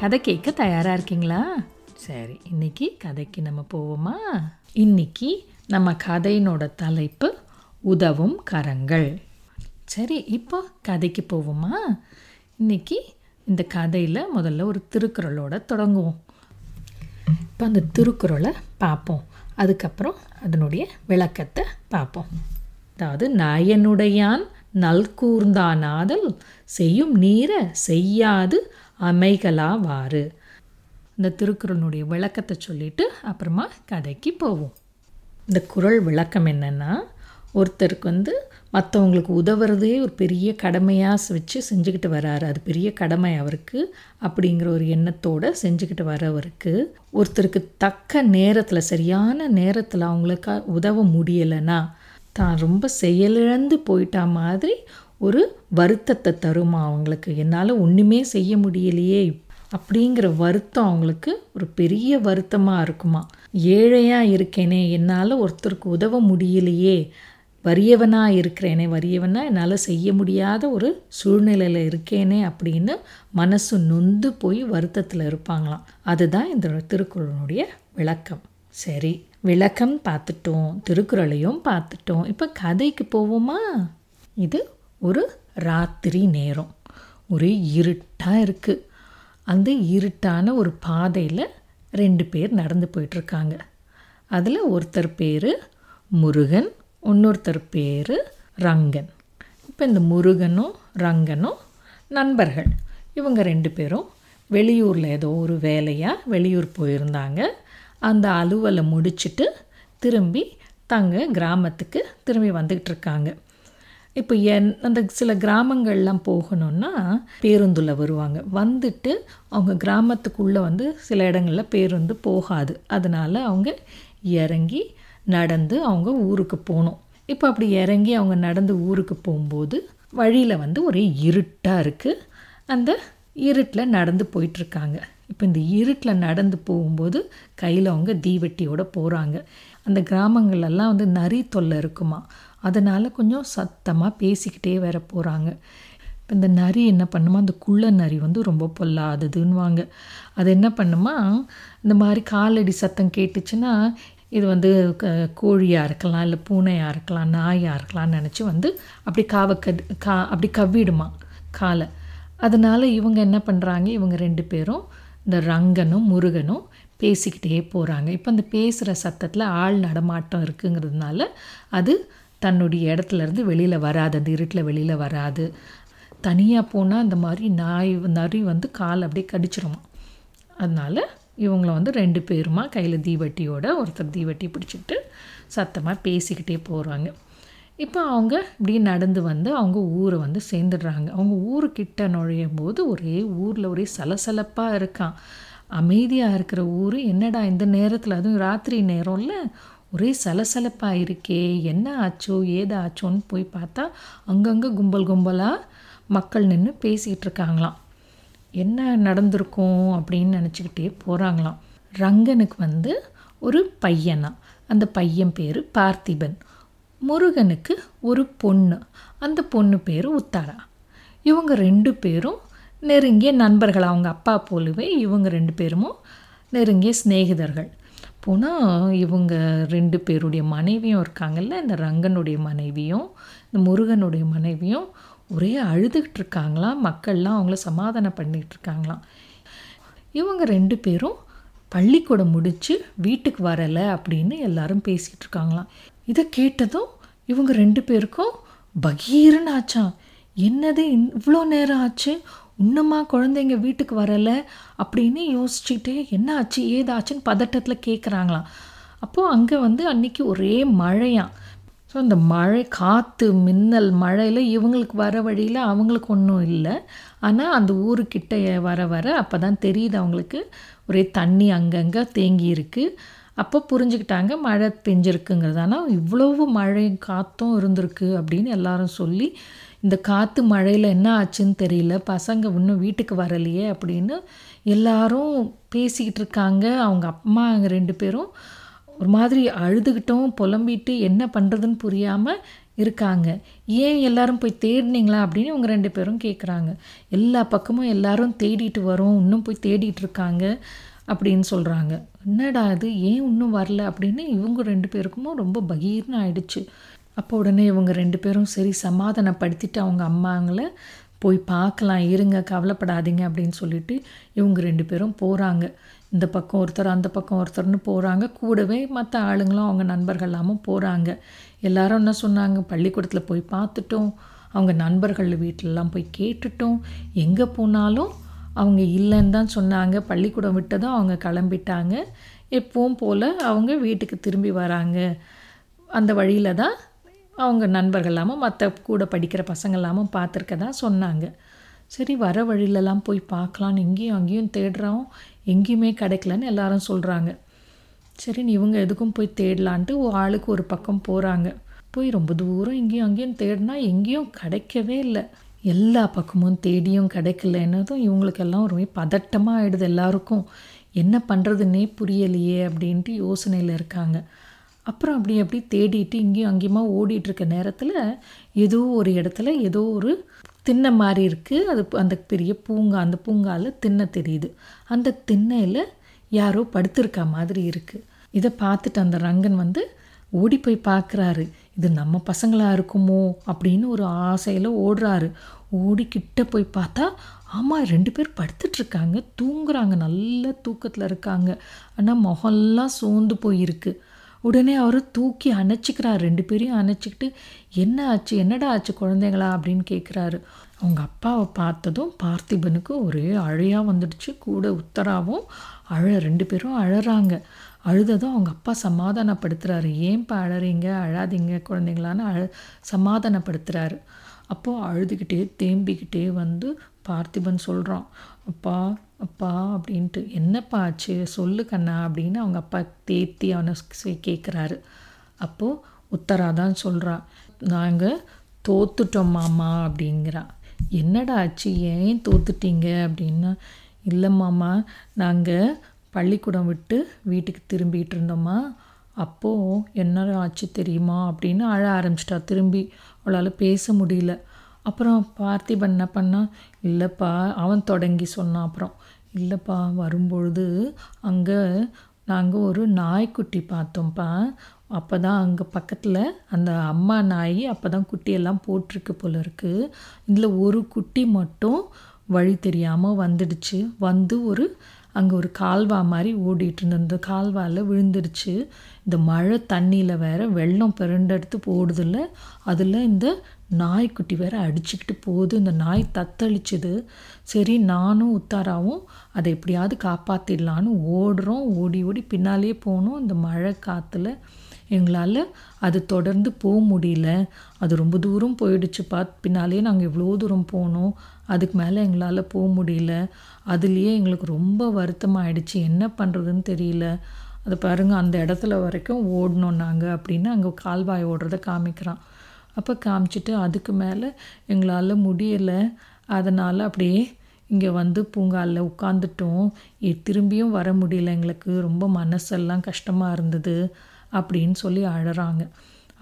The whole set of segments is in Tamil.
கதை கேட்க தயாராக இருக்கீங்களா? சரி இன்னைக்கு கதைக்கு நம்ம போவோமா? இன்னைக்கு நம்ம கதையினோட தலைப்பு உதவும் கரங்கள். சரி இப்போ கதைக்கு போவோமா? இன்னைக்கு இந்த கதையில் முதல்ல ஒரு திருக்குறளோட தொடங்குவோம். இப்போ அந்த திருக்குறளை பார்ப்போம். அதுக்கப்புறம் அதனுடைய விளக்கத்தை பார்ப்போம். அதாவது நயனுடையான் நல்கூர்ந்தானாதல் செய்யும் நீர செய்யாது அமைகலாவாறு இந்த திருக்குறளுடைய விளக்கத்தை சொல்லிட்டு அப்புறமா கதைக்கு போவோம். இந்த குறள் விளக்கம் என்னென்னா ஒருத்தருக்கு வந்து மற்றவங்களுக்கு உதவுறதே ஒரு பெரிய கடமையாக வச்சு செஞ்சுக்கிட்டு வராரு. அது பெரிய கடமை அவருக்கு. அப்படிங்கிற ஒரு எண்ணத்தோடு செஞ்சுக்கிட்டு வரவருக்கு ஒருத்தருக்கு தக்க நேரத்தில் சரியான நேரத்தில் அவங்களுக்கு உதவ முடியலைன்னா தான் ரொம்ப செயலிழந்து போயிட்டா மாதிரி ஒரு வருத்தத்தை தருமா அவங்களுக்கு? என்னால் ஒன்றுமே செய்ய முடியலையே. அப்படிங்கிற வருத்தம் அவங்களுக்கு ஒரு பெரிய வருத்தமாக இருக்குமா? ஏழையாக இருக்கேனே என்னால் ஒருத்தருக்கு உதவ முடியலையே. வறியவனாக இருக்கிறேனே வறியவனாக என்னால் செய்ய முடியாத ஒரு சூழ்நிலையில் இருக்கேனே அப்படின்னு மனசு நொந்து போய் வருத்தத்தில் இருப்பாங்களாம். அதுதான் இந்த திருக்குறளுடைய விளக்கம். சரி. விளக்கம் பார்த்துட்டோம் திருக்குறளையும் பார்த்துட்டோம். இப்போ கதைக்கு போவோமா? இது ஒரு ராத்திரி நேரம். ஒரே இருட்டாக இருக்குது அந்த இருட்டான ஒரு பாதையில் ரெண்டு பேர் நடந்து போயிட்டுருக்காங்க. அதில் ஒருத்தர் பேர் முருகன் இன்னொருத்தர் பேர் ரங்கன். இப்போ இந்த முருகனும் ரங்கனும் நண்பர்கள். இவங்க ரெண்டு பேரும் வெளியூரில் ஏதோ ஒரு வேலையாக வெளியூர் போயிருந்தாங்க. அந்த அலுவலை முடிச்சுட்டு திரும்பி தங்க கிராமத்துக்கு திரும்பி வந்துக்கிட்டு இருக்காங்க. இப்போ என் அந்த சில கிராமங்கள்லாம் போகணுன்னா பேருந்தில் வருவாங்க. வந்துட்டு அவங்க கிராமத்துக்குள்ளே வந்து சில இடங்களில் பேருந்து போகாது. அதனால் அவங்க இறங்கி நடந்து அவங்க ஊருக்கு போகணும். இப்போ அப்படி இறங்கி அவங்க நடந்து ஊருக்கு போகும்போது வழியில் வந்து ஒரே இருட்டாக இருக்குது அந்த இருட்டில் நடந்து போயிட்டுருக்காங்க இப்போ இந்த இருட்டில் நடந்து போகும்போது கையில் அவங்க தீவெட்டியோட போகிறாங்க அந்த கிராமங்களெல்லாம் வந்து நரி தொல்லை இருக்குமா? அதனால் கொஞ்சம் சத்தமாக பேசிக்கிட்டே வேற போகிறாங்க இப்போ இந்த நரி என்ன பண்ணுமா? அந்த குள்ள நரி வந்து ரொம்ப பொல்லாததுன்னுவாங்க. அது என்ன பண்ணுமா? இந்த மாதிரி காலடி சத்தம் கேட்டுச்சுன்னா இது வந்து க கோழியாக இருக்கலாம் இல்லை பூனையாக இருக்கலாம் நாயாக இருக்கலாம்னு நினச்சி வந்து அப்படி காவை கட் கா அப்படி கவ்விடுமா காலை. அதனால் இவங்க என்ன பண்ணுறாங்க இவங்க ரெண்டு பேரும் இந்த ரங்கனும் முருகனும் பேசிக்கிட்டே போகிறாங்க இப்போ அந்த பேசுகிற சத்தத்தில் ஆள் நடமாட்டம் இருக்குங்கிறதுனால அது தன்னுடைய இடத்துலேருந்து வெளியில் வராது. அந்த இருட்டில் வெளியில் வராது. தனியாக போனால் இந்த மாதிரி நாய் நரி வந்து கால் அப்படியே கடிச்சிருமா. அதனால் இவங்கள வந்து ரெண்டு பேருமா கையில் தீவட்டியோட ஒருத்தர் தீவட்டி பிடிச்சிக்கிட்டு சத்தமாக பேசிக்கிட்டே போகிறாங்க இப்போ அவங்க இப்படி நடந்து வந்து அவங்க ஊரை வந்து சேர்ந்துடுறாங்க. அவங்க ஊருக்கிட்ட நுழையும் போது ஒரே ஊரில் ஒரே சலசலப்பாக இருக்கான். அமைதியாக இருக்கிற ஊர். என்னடா இந்த நேரத்தில்? அதுவும் ராத்திரி நேரம்ல ஒரே சலசலப்பாக இருக்கே. என்ன ஆச்சோ ஏதாச்சோன்னு போய் பார்த்தா அங்கங்கே கும்பல் கும்பலாக மக்கள் நின்று பேசிகிட்டு இருக்காங்களாம். என்ன நடந்திருக்கும் அப்படின்னு நினச்சிக்கிட்டே போகிறாங்களாம் ரங்கனுக்கு வந்து ஒரு பையனா அந்த பையன் பேர் பார்த்திபன். முருகனுக்கு ஒரு பொண்ணு. அந்த பொண்ணு பேர் உத்தாரா. இவங்க ரெண்டு பேரும் நெருங்கிய நண்பர்கள். அவங்க அப்பா போலவே இவங்க ரெண்டு பேரும் நெருங்கிய சிநேகிதர்கள். போனால் இவங்க ரெண்டு பேருடைய மனைவியும் இருக்காங்கல்ல இந்த ரங்கனுடைய மனைவியும் இந்த முருகனுடைய மனைவியும் ஒரே அழுதுகிட்டு இருக்காங்களாம். மக்கள்லாம் அவங்கள சமாதானம் பண்ணிகிட்டு இருக்காங்களாம். இவங்க ரெண்டு பேரும் பள்ளிக்கூடம் முடித்து வீட்டுக்கு வரலை அப்படின்னு எல்லாரும் பேசிகிட்டு இருக்காங்களாம். இதை கேட்டதும் இவங்க ரெண்டு பேருக்கும் பகீர்னு ஆச்சான் என்னது இவ்வளோ நேரம் ஆச்சு? இன்னுமா குழந்தைங்க வீட்டுக்கு வரலை? அப்படின்னு யோசிச்சுட்டே என்ன ஆச்சு ஏதாச்சுன்னு பதட்டத்தில் கேட்குறாங்களாம் அப்போது அங்கே வந்து அன்றைக்கி ஒரே மழையாம். ஸோ அந்த மழை காற்று மின்னல் மழையில் இவங்களுக்கு வர வழியில் அவங்களுக்கு ஒன்றும் இல்லை. ஆனால் அந்த ஊருக்கிட்ட வர வர அப்போ தான் தெரியுது அவங்களுக்கு. ஒரே தண்ணி அங்கங்கே தேங்கி இருக்குது அப்போ புரிஞ்சுக்கிட்டாங்க மழை பெஞ்சிருக்குங்கிறது ஆனால் இவ்வளவு மழை காற்றும் இருந்திருக்கு அப்படின்னு எல்லாரும் சொல்லி இந்த காற்று மழையில் என்ன ஆச்சுன்னு தெரியல பசங்க இன்னும் வீட்டுக்கு வரலையே அப்படின்னு எல்லாரும் பேசிக்கிட்டு இருக்காங்க. அவங்க அம்மா ரெண்டு பேரும். ஒரு மாதிரி அழுதுகிட்டும் புலம்பிட்டு என்ன பண்ணுறதுன்னு புரியாமல் இருக்காங்க. ஏன் எல்லாரும் போய் தேடினீங்களா அப்படின்னு இவங்க ரெண்டு பேரும் கேட்குறாங்க எல்லா பக்கமும் எல்லாரும் தேடிட்டு வரோம் இன்னும் போய் தேடிட்டு இருக்காங்க அப்படின்னு சொல்கிறாங்க என்னடா இது? ஏன் இன்னும் வரல? அப்படின்னு இவங்க ரெண்டு பேருக்குமோ ரொம்ப பகீர்னு ஆயிடுச்சு. அப்போ உடனே இவங்க ரெண்டு பேரும் சரி சமாதானப்படுத்திட்டு அவங்க அம்மாங்களை போய் பார்க்கலாம் இருங்க கவலைப்படாதீங்க அப்படின்னு சொல்லிட்டு இவங்க ரெண்டு பேரும் போகிறாங்க இந்த பக்கம் ஒருத்தர் அந்த பக்கம் ஒருத்தர்னு போகிறாங்க கூடவே மற்ற ஆளுங்களும் அவங்க நண்பர்கள் எல்லாமும் போகிறாங்க எல்லாரும் என்ன சொன்னாங்க? பள்ளிக்கூடத்தில் போய் பார்த்துட்டோம். அவங்க நண்பர்கள் வீட்டிலலாம் போய் கேட்டுட்டோம். எங்கே போனாலும் அவங்க இல்லைன்னு தான் சொன்னாங்க. பள்ளிக்கூடம் விட்டதும் அவங்க கிளம்பிட்டாங்க. எப்பவும் போல் அவங்க வீட்டுக்கு திரும்பி வராங்க. அந்த வழியில் தான் அவங்க நண்பர்கள் இல்லாமல் மற்ற கூட படிக்கிற பசங்க பார்த்துருக்க தான் சொன்னாங்க. சரி வர வழியிலலாம் போய் பார்க்கலான்னு இங்கேயும் அங்கேயும் தேடுறோம். எங்கேயுமே கிடைக்கலன்னு எல்லாரும் சொல்கிறாங்க சரின்னு இவங்க எதுக்கும் போய் தேடலான்ட்டு ஒரு ஆளுக்கு ஒரு பக்கம் போகிறாங்க போய் ரொம்ப தூரம் இங்கேயும் அங்கேயும் தேடினா எங்கேயும் கிடைக்கவே இல்லை. எல்லா பக்கமும் தேடியும் கிடைக்கலன்னதும் இவங்களுக்கெல்லாம் ஒரு பதட்டமாக ஆகிடுது எல்லாருக்கும். என்ன பண்ணுறதுன்னே புரியலையே அப்படின்ட்டு யோசனையில் இருக்காங்க. அப்புறம் அப்படி அப்படி தேடிட்டு இங்கேயும் அங்கேயுமா ஓடிட்டுருக்க நேரத்தில் ஏதோ ஒரு இடத்துல ஏதோ ஒரு திண்ணை மாதிரி இருக்குது அது அந்த பெரிய பூங்கா அந்த பூங்காவில் திண்ணை தெரியுது. அந்த திண்ணையில் யாரோ படுத்திருக்கா மாதிரி இருக்குது இதை பார்த்துட்டு அந்த ரங்கன் வந்து ஓடி போய் பார்க்குறாரு. இது நம்ம பசங்களாக இருக்குமோ அப்படின்னு ஒரு ஆசையில் ஓடுறாரு. ஓடிக்கிட்ட போய் பார்த்தா ஆமாம் ரெண்டு பேர் படுத்துட்ருக்காங்க. தூங்குறாங்க. நல்ல தூக்கத்தில் இருக்காங்க. ஆனால் முகம்லாம் சோர்ந்து போயிருக்கு. உடனே அவர் தூக்கி அணைச்சிக்கிறார். ரெண்டு பேரையும் அணைச்சிக்கிட்டு என்ன ஆச்சு? என்னடா ஆச்சு குழந்தைங்களா அப்படின்னு கேட்குறாரு அவங்க அப்பாவை பார்த்ததும் பார்த்திபனுக்கு ஒரே அழையாக வந்துடுச்சு. கூட உத்தராவும் அழ ரெண்டு பேரும் அழறாங்க. அழுததும் அவங்க அப்பா சமாதானப்படுத்துகிறாரு ஏன்ப்பா அழறீங்க? அழாதீங்க குழந்தைங்களான்னு அழ சமாதானப்படுத்துகிறாரு அப்போது அழுதுகிட்டே தேம்பிக்கிட்டே வந்து பார்த்திபன் சொல்கிறான் அப்பா அப்பா அப்படின்ட்டு. என்னப்பா ஆச்சு? சொல்லு கண்ணா அப்படின்னு அவங்க அப்பா தேத்தி அவனை கேட்குறாரு அப்போது உத்தரா தான் சொல்கிறா நாங்கள் தோத்துட்டோம் மாமா அப்படிங்கிறா. என்னடா ஆச்சு? ஏன் தோத்துட்டீங்க? அப்படின்னா இல்லை மாமா நாங்கள் பள்ளிக்கூடம் விட்டு வீட்டுக்கு திரும்பிகிட்டு இருந்தோமா? அப்போது என்ன ஆச்சு தெரியுமா? அப்படின்னு அழ ஆரம்பிச்சிட்டா திரும்பி. அவளால் பேச முடியல. அப்புறம் பார்த்திபன் என்ன பண்ணான் இல்லைப்பா அவன் தொடங்கி சொன்னான் அப்புறம். இல்லைப்பா வரும்பொழுது அங்கே நாங்கள் ஒரு நாய்க்குட்டி பார்த்தோம்ப்பா. அப்போ தான் அங்கே பக்கத்தில் அந்த அம்மா நாய் அப்போ தான் குட்டியெல்லாம் போட்டிருக்கு போல இருக்குது இதில் ஒரு குட்டி மட்டும் வழி தெரியாமல் வந்துடுச்சு. வந்து ஒரு அங்கே ஒரு கால்வா மாதிரி ஓடிட்டு இருந்த அந்த விழுந்துடுச்சு. இந்த மழை தண்ணியில் வேற வெள்ளம் பிறண்டெடுத்து போடுதில்ல. அதில் இந்த நாய்க்குட்டி வேற அடிச்சுக்கிட்டு போகுது. இந்த நாய் தத்தளிச்சுது. சரி நானும் உத்தாராவும் அதை எப்படியாவது காப்பாற்றிடலான்னு ஓடுறோம். ஓடி ஓடி பின்னாலே போனோம். இந்த மழை காற்றுல எங்களால் அது தொடர்ந்து போக முடியல. அது ரொம்ப தூரம் போயிடுச்சு. பார்த்து பின்னாலே நாங்கள் இவ்வளோ தூரம் போனோம். அதுக்கு மேலே எங்களால் போக முடியல. அதுலேயே எங்களுக்கு ரொம்ப வருத்தமாயிடுச்சு. என்ன பண்ணுறதுன்னு தெரியல. அது பாருங்கள் அந்த இடத்துல வரைக்கும் ஓடணும் நாங்கள் அப்படின்னு அங்கே கால்வாய் ஓடுறத காமிக்கிறான். அப்போ காமிச்சிட்டு அதுக்கு மேலே எங்களால் முடியலை. அதனால் அப்படியே இங்கே வந்து பூங்காலில் உட்காந்துட்டோம் திரும்பியும் வர முடியல. எங்களுக்கு ரொம்ப மனசெல்லாம் கஷ்டமாக இருந்தது அப்படின்னு சொல்லி அழறாங்க.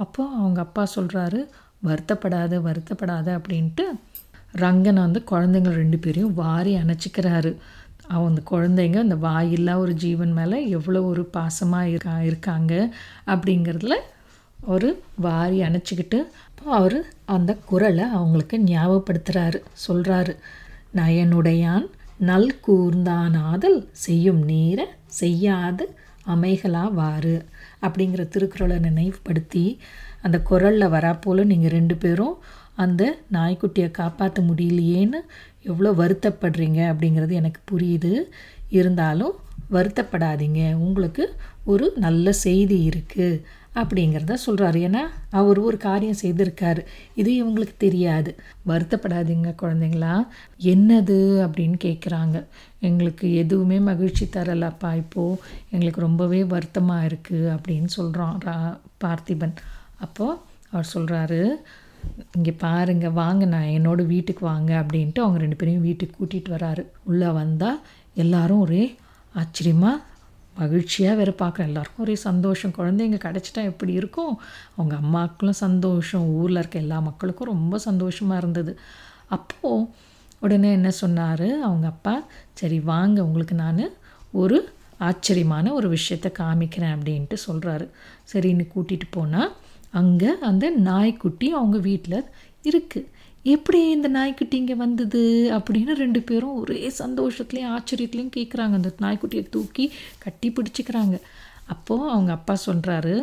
அப்போ அவங்க அப்பா சொல்கிறாரு வருத்தப்படாத வருத்தப்படாத அப்படின்ட்டு ரங்கன் வந்து குழந்தைங்க ரெண்டு பேரையும் வாரி அணைச்சிக்கிறாரு. அவங்க குழந்தைங்க அந்த வாயில்லா ஒரு ஜீவன் மேலே எவ்வளோ ஒரு பாசமாக இருக்கா இருக்காங்க அப்படிங்கிறதுல ஒரு வாரி அணைச்சிக்கிட்டு அப்போ அவர் அந்த குரலை அவங்களுக்கு ஞாபகப்படுத்துகிறாரு சொல்கிறாரு நயனுடையான் நல் கூர்ந்தானாதல் செய்யும் நீரை செய்யாது வாரு அப்படிங்கிற திருக்குறளை நினைவுபடுத்தி அந்த குரலில் வரா போல் நீங்கள் ரெண்டு பேரும் அந்த நாய்க்குட்டியை காப்பாற்ற முடியலையேன்னு எவ்வளோ வருத்தப்படுறீங்க அப்படிங்கிறது எனக்கு புரியுது. இருந்தாலும் வருத்தப்படாதீங்க. உங்களுக்கு ஒரு நல்ல செய்தி இருக்குது அப்படிங்கிறத சொல்கிறாரு ஏன்னா அவர் ஒரு காரியம் செய்திருக்காரு. இது இவங்களுக்கு தெரியாது. வருத்தப்படாதீங்க குழந்தைங்களா. என்னது அப்படின்னு கேட்குறாங்க எங்களுக்கு எதுவுமே மகிழ்ச்சி தரலப்பா இப்போது எங்களுக்கு ரொம்பவே வருத்தமாக இருக்குது அப்படின்னு சொல்கிறான் ரா பார்த்திபன். அப்போது அவர் சொல்கிறாரு இங்கே பாருங்கள் வாங்க நான் என்னோட வீட்டுக்கு வாங்க அப்படின்ட்டு அவங்க ரெண்டு பேரையும் வீட்டுக்கு கூட்டிகிட்டு வராரு. உள்ளே வந்தால் எல்லாரும் ஒரே ஆச்சரியமாக மகிழ்ச்சியாக வேறு பார்க்குறேன் எல்லாருக்கும் ஒரே சந்தோஷம். குழந்தைங்க கிடச்சிட்டா எப்படி இருக்கும்? அவங்க அம்மாவுக்கும் சந்தோஷம். ஊரில் இருக்க எல்லா மக்களுக்கும் ரொம்ப சந்தோஷமாக இருந்தது. அப்போது உடனே என்ன சொன்னார்? அவங்க அப்பா சரி வாங்க உங்களுக்கு நான் ஒரு ஆச்சரியமான ஒரு விஷயத்தை காமிக்கிறேன் அப்படின்ட்டு சொல்கிறாரு சரின்னு கூட்டிகிட்டு போனால் அங்கே அந்த நாய்க்குட்டி அவங்க வீட்டில் இருக்குது எப்படி இந்த நாய்க்குட்டி இங்கே வந்தது அப்படின்னு ரெண்டு பேரும் ஒரே சந்தோஷத்துலேயும் ஆச்சரியத்துலேயும் கேட்குறாங்க அந்த நாய்க்குட்டியை தூக்கி கட்டி பிடிச்சிக்கிறாங்க. அப்போது அவங்க அப்பா சொல்கிறாரு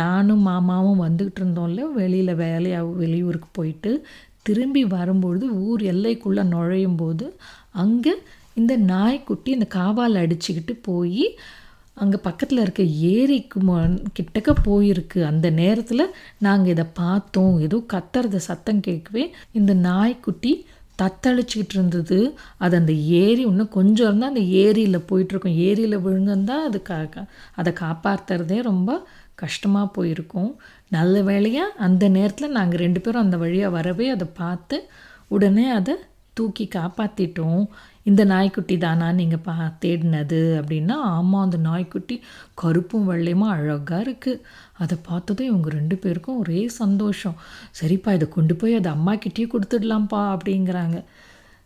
நானும் மாமாவும் வந்துக்கிட்டு இருந்தோம்ல வெளியில் வேலையாக வெளியூருக்கு போயிட்டு திரும்பி வரும்பொழுது ஊர் எல்லைக்குள்ளே நுழையும் போது அங்கே இந்த நாய்க்குட்டி இந்த காவால் அடிச்சுக்கிட்டு போய் அங்கே பக்கத்தில் இருக்க ஏரிக்கு ம- கிட்டக்க போயிருக்கு. அந்த நேரத்தில் நாங்கள் இதை பார்த்தோம். ஏதோ கத்துறத சத்தம் கேட்கவே இந்த நாய்க்குட்டி தத்தளிச்சிக்கிட்டு இருந்தது. அது அந்த ஏரி இன்னும் கொஞ்சம் இருந்தால் அந்த ஏரியில் போயிட்டுருக்கும். ஏரியில் விழுந்திருந்தா அது கா அதை காப்பாற்றுறதே ரொம்ப கஷ்டமாக போயிருக்கும். நல்ல வேளையாக அந்த நேரத்தில் நாங்கள் ரெண்டு பேரும் அந்த வழியாக வரவே அதை பார்த்து உடனே அதை தூக்கி காப்பாற்றிட்டோம் இந்த நாய்க்குட்டி தானா நீங்கள் பா தேடினது அப்படின்னா ஆமாம் அந்த நாய்க்குட்டி கருப்பும் வெள்ளையுமா அழகாக இருக்குது அதை பார்த்ததும் இவங்க ரெண்டு பேருக்கும் ஒரே சந்தோஷம். சரிப்பா இதை கொண்டு போய் அது அம்மாக்கிட்டேயே கொடுத்துடலாம்ப்பா அப்படிங்கிறாங்க.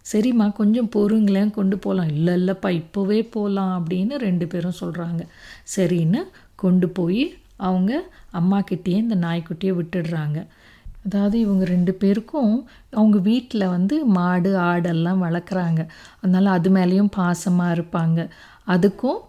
சரிம்மா கொஞ்சம் பொறுங்களேன் கொண்டு போகலாம் இல்லை இல்லைப்பா இப்போவே போகலாம் அப்படின்னு ரெண்டு பேரும் சொல்கிறாங்க சரின்னு கொண்டு போய் அவங்க அம்மாக்கிட்டேயே இந்த நாய்க்குட்டியை விட்டுடுறாங்க. அதாவது இவங்க ரெண்டு பேருக்கும் அவங்க வீட்டில் வந்து மாடு ஆடெல்லாம் வளர்க்குறாங்க. அதனால் அது மேலேயும் பாசமாக இருப்பாங்க. அதுக்கும்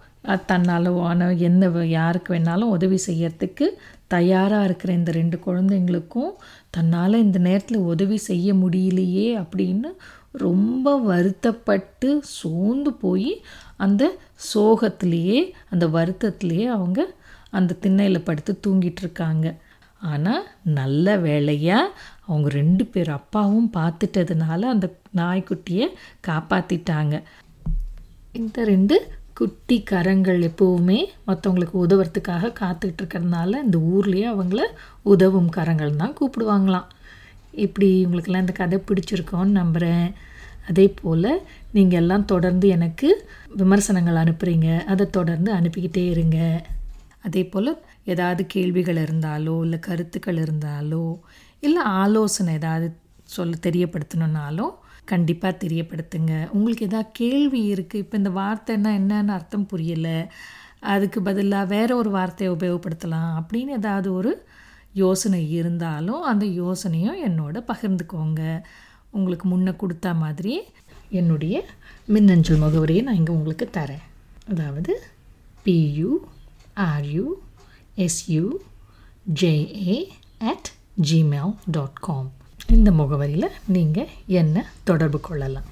தன்னால் ஆன என்ன வ- யாருக்கு வேணாலும் உதவி செய்யறதுக்கு தயாராக இருக்கிற இந்த ரெண்டு குழந்தைங்களுக்கும் தன்னால் இந்த நேரத்தில் உதவி செய்ய முடியலையே அப்படின்னு ரொம்ப வருத்தப்பட்டு சோர்ந்து போய் அந்த சோகத்திலேயே அந்த வருத்தத்திலேயே அவங்க அந்த திண்ணையில் படுத்து தூங்கிட்டு இருக்காங்க. ஆனால் நல்ல வேலையாக அவங்க ரெண்டு பேர் அப்பாவும் பார்த்துட்டதுனால அந்த நாய்க்குட்டியை காப்பாற்றிட்டாங்க இந்த ரெண்டு குட்டி கரங்கள் எப்போவுமே மற்றவங்களுக்கு உதவுறதுக்காக காத்துக்கிட்டு இருக்கிறதுனால இந்த ஊர்லேயே அவங்கள உதவும் கரங்கள் தான் கூப்பிடுவாங்களாம். இப்படி உங்களுக்கெல்லாம் இந்த கதை பிடிச்சிருக்கோன்னு நம்புகிறேன் அதே போல் நீங்கள் எல்லாம் தொடர்ந்து எனக்கு விமர்சனங்கள் அனுப்புகிறீங்க அதை தொடர்ந்து அனுப்பிக்கிட்டே இருங்க. அதே போல் ஏதாவது கேள்விகள் இருந்தாலோ இல்லை கருத்துக்கள் இருந்தாலோ இல்லை ஆலோசனை ஏதாவது சொல்ல தெரியப்படுத்தணுன்னாலும் கண்டிப்பாக தெரியப்படுத்துங்க. உங்களுக்கு ஏதாவது கேள்வி இருக்குது இப்போ இந்த வார்த்தைன்னா என்னன்னு அர்த்தம் புரியலை அதுக்கு பதிலாக வேற ஒரு வார்த்தையை உபயோகப்படுத்தலாம் அப்படின்னு ஏதாவது ஒரு யோசனை இருந்தாலும் அந்த யோசனையும் என்னோட பகிர்ந்துக்கோங்க. உங்களுக்கு முன்ன கொடுத்த மாதிரி என்னுடைய மின்னஞ்சல் முகவரியை நான் இங்கே உங்களுக்கு தரேன். அதாவது பியூ ஆர்யூ எஸ்யூ ஜேஏ அட் ஜிமெயில் டாட் காம் இந்த முகவரியில் நீங்கள் என்னை தொடர்பு கொள்ளலாம்.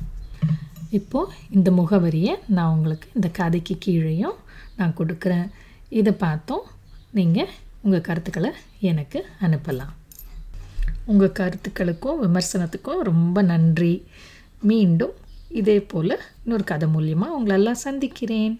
இப்போது இந்த முகவரியை நான் உங்களுக்கு இந்த கதைக்கு கீழேயும் நான் கொடுக்குறேன். இதை பார்த்தும் நீங்கள் உங்கள் கருத்துக்களை எனக்கு அனுப்பலாம். உங்கள் கருத்துக்களுக்கும் விமர்சனத்துக்கும் ரொம்ப நன்றி. மீண்டும் இதே போல் இன்னொரு கதை மூலியமாக உங்களெல்லாம் சந்திக்கிறேன்.